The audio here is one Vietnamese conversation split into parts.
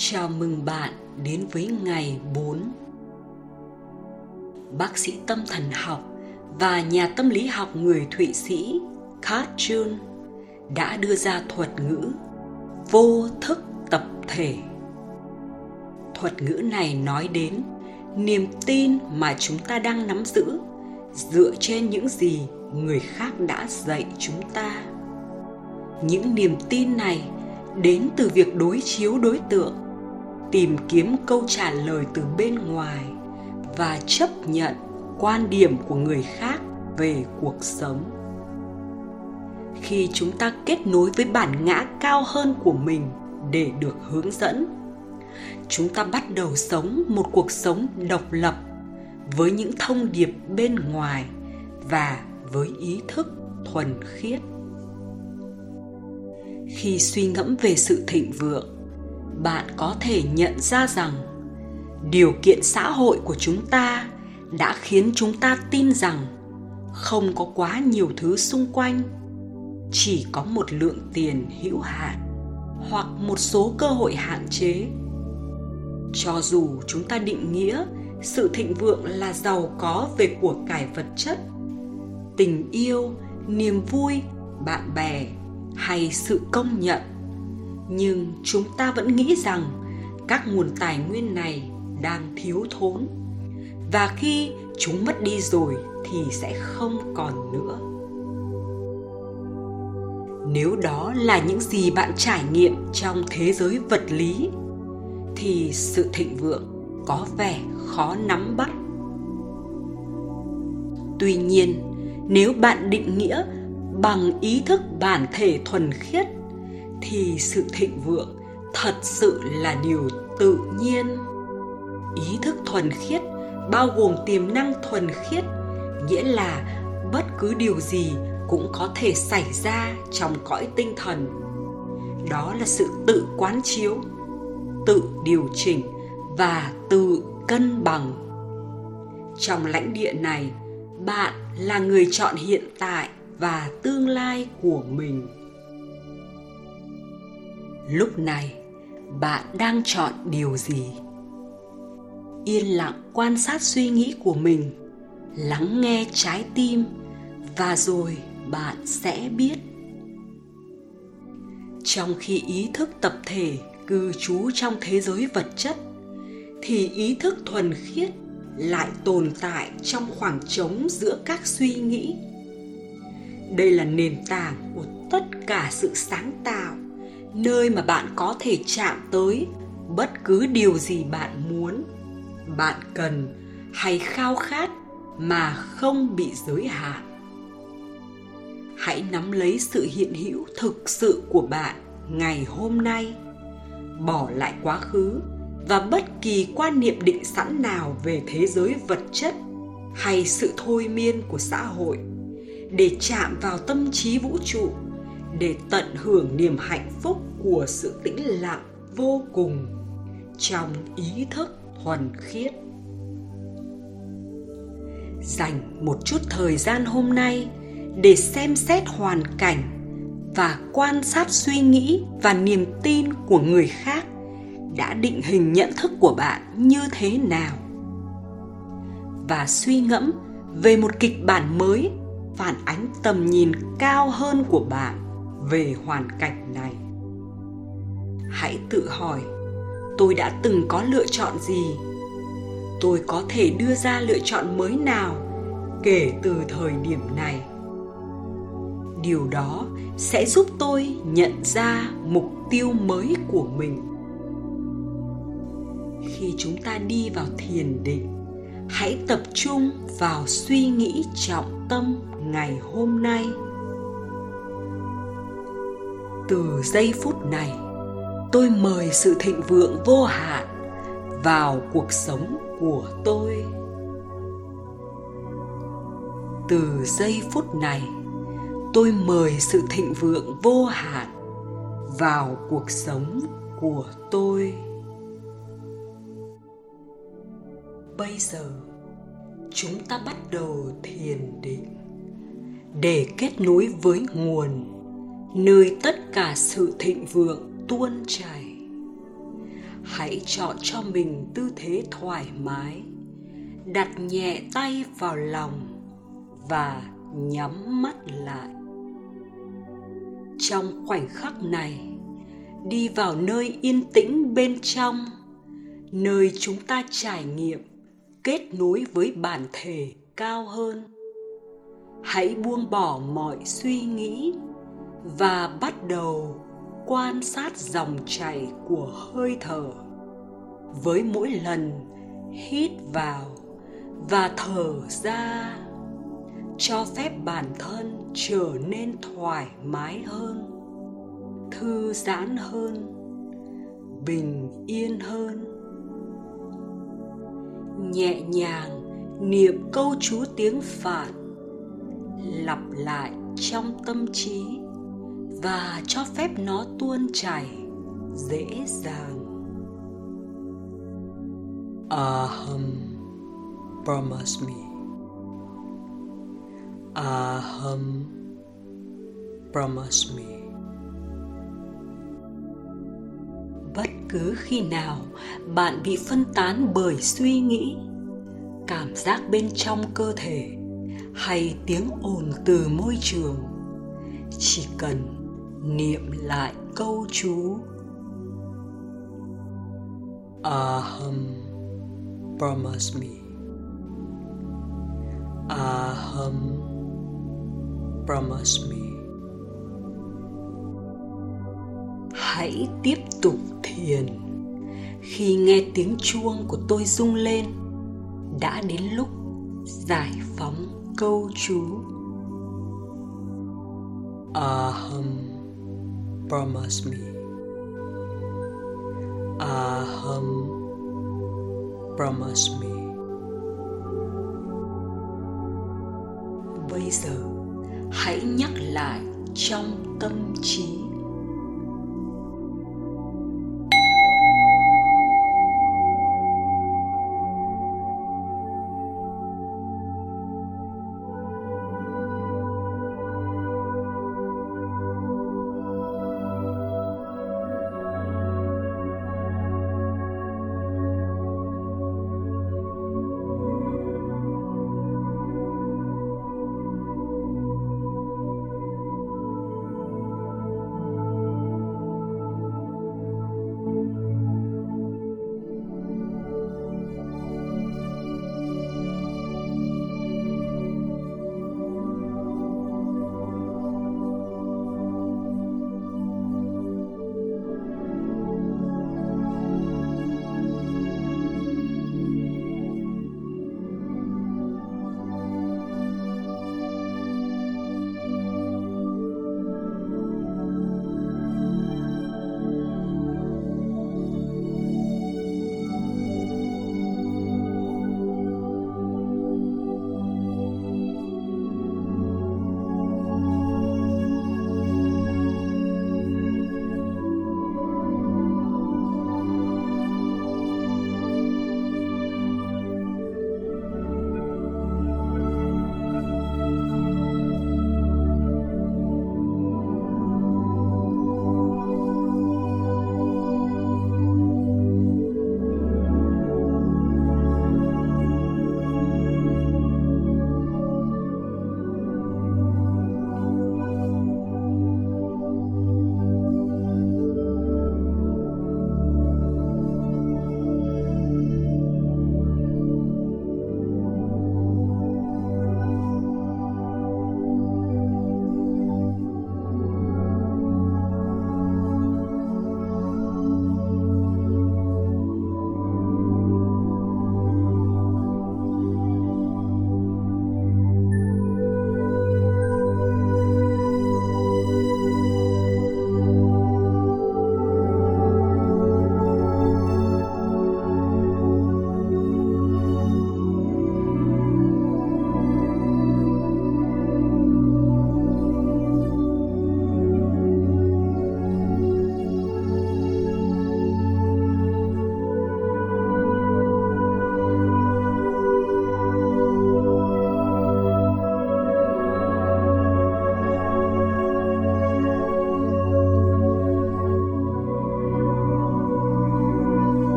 Chào mừng bạn đến với ngày 4. Bác sĩ tâm thần học và nhà tâm lý học người Thụy Sĩ Carl Jung đã đưa ra thuật ngữ vô thức tập thể. Thuật ngữ này nói đến niềm tin mà chúng ta đang nắm giữ dựa trên những gì người khác đã dạy chúng ta. Những niềm tin này đến từ việc đối chiếu đối tượng tìm kiếm câu trả lời từ bên ngoài và chấp nhận quan điểm của người khác về cuộc sống. Khi chúng ta kết nối với bản ngã cao hơn của mình để được hướng dẫn, chúng ta bắt đầu sống một cuộc sống độc lập với những thông điệp bên ngoài và với ý thức thuần khiết. Khi suy ngẫm về sự thịnh vượng bạn có thể nhận ra rằng điều kiện xã hội của chúng ta đã khiến chúng ta tin rằng không có quá nhiều thứ xung quanh, chỉ có một lượng tiền hữu hạn hoặc một số cơ hội hạn chế. Cho dù chúng ta định nghĩa sự thịnh vượng là giàu có về của cải vật chất, tình yêu, niềm vui, bạn bè hay sự công nhận nhưng chúng ta vẫn nghĩ rằng các nguồn tài nguyên này đang thiếu thốn. Và khi chúng mất đi rồi thì sẽ không còn nữa. Nếu đó là những gì bạn trải nghiệm trong thế giới vật lý, thì sự thịnh vượng có vẻ khó nắm bắt. Tuy nhiên, nếu bạn định nghĩa bằng ý thức bản thể thuần khiết thì sự thịnh vượng thật sự là điều tự nhiên. Ý thức thuần khiết, bao gồm tiềm năng thuần khiết, nghĩa là bất cứ điều gì cũng có thể xảy ra trong cõi tinh thần. Đó là sự tự quán chiếu, tự điều chỉnh và tự cân bằng. Trong lãnh địa này, bạn là người chọn hiện tại và tương lai của mình lúc này, bạn đang chọn điều gì? Yên lặng quan sát suy nghĩ của mình, lắng nghe trái tim và rồi bạn sẽ biết. Trong khi ý thức tập thể, cư trú trong thế giới vật chất, thì ý thức thuần khiết lại tồn tại trong khoảng trống giữa các suy nghĩ. Đây là nền tảng của tất cả sự sáng tạo nơi mà bạn có thể chạm tới bất cứ điều gì bạn muốn. Bạn cần hay khao khát mà không bị giới hạn. Hãy nắm lấy sự hiện hữu thực sự của bạn ngày hôm nay. Bỏ lại quá khứ và bất kỳ quan niệm định sẵn nào về thế giới vật chất hay sự thôi miên của xã hội để chạm vào tâm trí vũ trụ để tận hưởng niềm hạnh phúc của sự tĩnh lặng vô cùng trong ý thức thuần khiết. Dành một chút thời gian hôm nay để xem xét hoàn cảnh và quan sát suy nghĩ và niềm tin của người khác đã định hình nhận thức của bạn như thế nào. Và suy ngẫm về một kịch bản mới, phản ánh tầm nhìn cao hơn của bạn về hoàn cảnh này. Hãy tự hỏi, tôi đã từng có lựa chọn gì? Tôi có thể đưa ra lựa chọn mới nào kể từ thời điểm này? Điều đó sẽ giúp tôi nhận ra mục tiêu mới của mình. Khi chúng ta đi vào thiền định, hãy tập trung vào suy nghĩ trọng tâm ngày hôm nay từ giây phút này, tôi mời sự thịnh vượng vô hạn vào cuộc sống của tôi. Từ giây phút này, tôi mời sự thịnh vượng vô hạn vào cuộc sống của tôi. Bây giờ, chúng ta bắt đầu thiền định để kết nối với nguồn nơi tất cả sự thịnh vượng tuôn chảy. Hãy chọn cho mình tư thế thoải mái, đặt nhẹ tay vào lòng và nhắm mắt lại. Trong khoảnh khắc này, đi vào nơi yên tĩnh bên trong, nơi chúng ta trải nghiệm, kết nối với bản thể cao hơn. Hãy buông bỏ mọi suy nghĩ và bắt đầu quan sát dòng chảy của hơi thở với mỗi lần hít vào và thở ra, cho phép bản thân trở nên thoải mái hơn, thư giãn hơn, bình yên hơn. Nhẹ nhàng niệm câu chú tiếng phạn lặp lại trong tâm trí và cho phép nó tuôn chảy dễ dàng. Aham brahmasmi aham brahmasmi bất cứ khi nào bạn bị phân tán bởi suy nghĩ, cảm giác bên trong cơ thể hay tiếng ồn từ môi trường, chỉ cần niệm lại câu chú. Aham brahmasmi aham brahmasmi hãy tiếp tục thiền. Khi nghe tiếng chuông của tôi rung lên, đã đến lúc giải phóng câu chú. Aham brahmasmi aham brahmasmi bây giờ hãy nhắc lại trong tâm trí.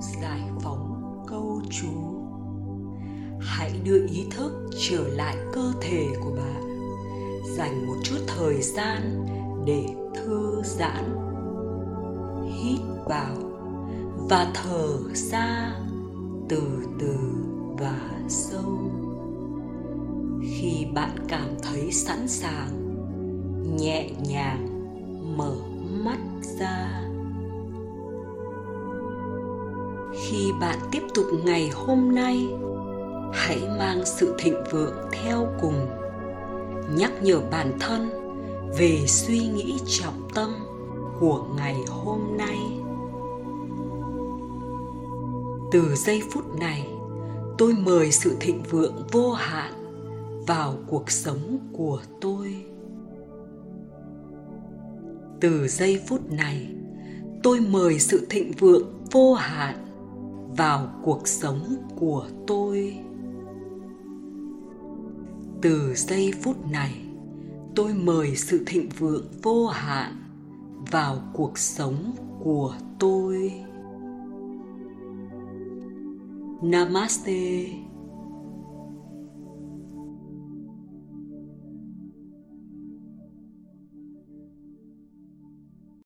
giải phóng câu chú. Hãy đưa ý thức trở lại cơ thể của bạn. Dành một chút thời gian để thư giãn, hít vào và thở ra từ từ và sâu. Khi bạn cảm thấy sẵn sàng, nhẹ nhàng, mở bạn tiếp tục ngày hôm nay, hãy mang sự thịnh vượng theo cùng. Nhắc nhở bản thân về suy nghĩ trọng tâm của ngày hôm nay. Từ giây phút này, tôi mời sự thịnh vượng vô hạn vào cuộc sống của tôi. Từ giây phút này, tôi mời sự thịnh vượng vô hạn vào cuộc sống của tôi. Từ giây phút này, tôi mời sự thịnh vượng vô hạn vào cuộc sống của tôi. Namaste.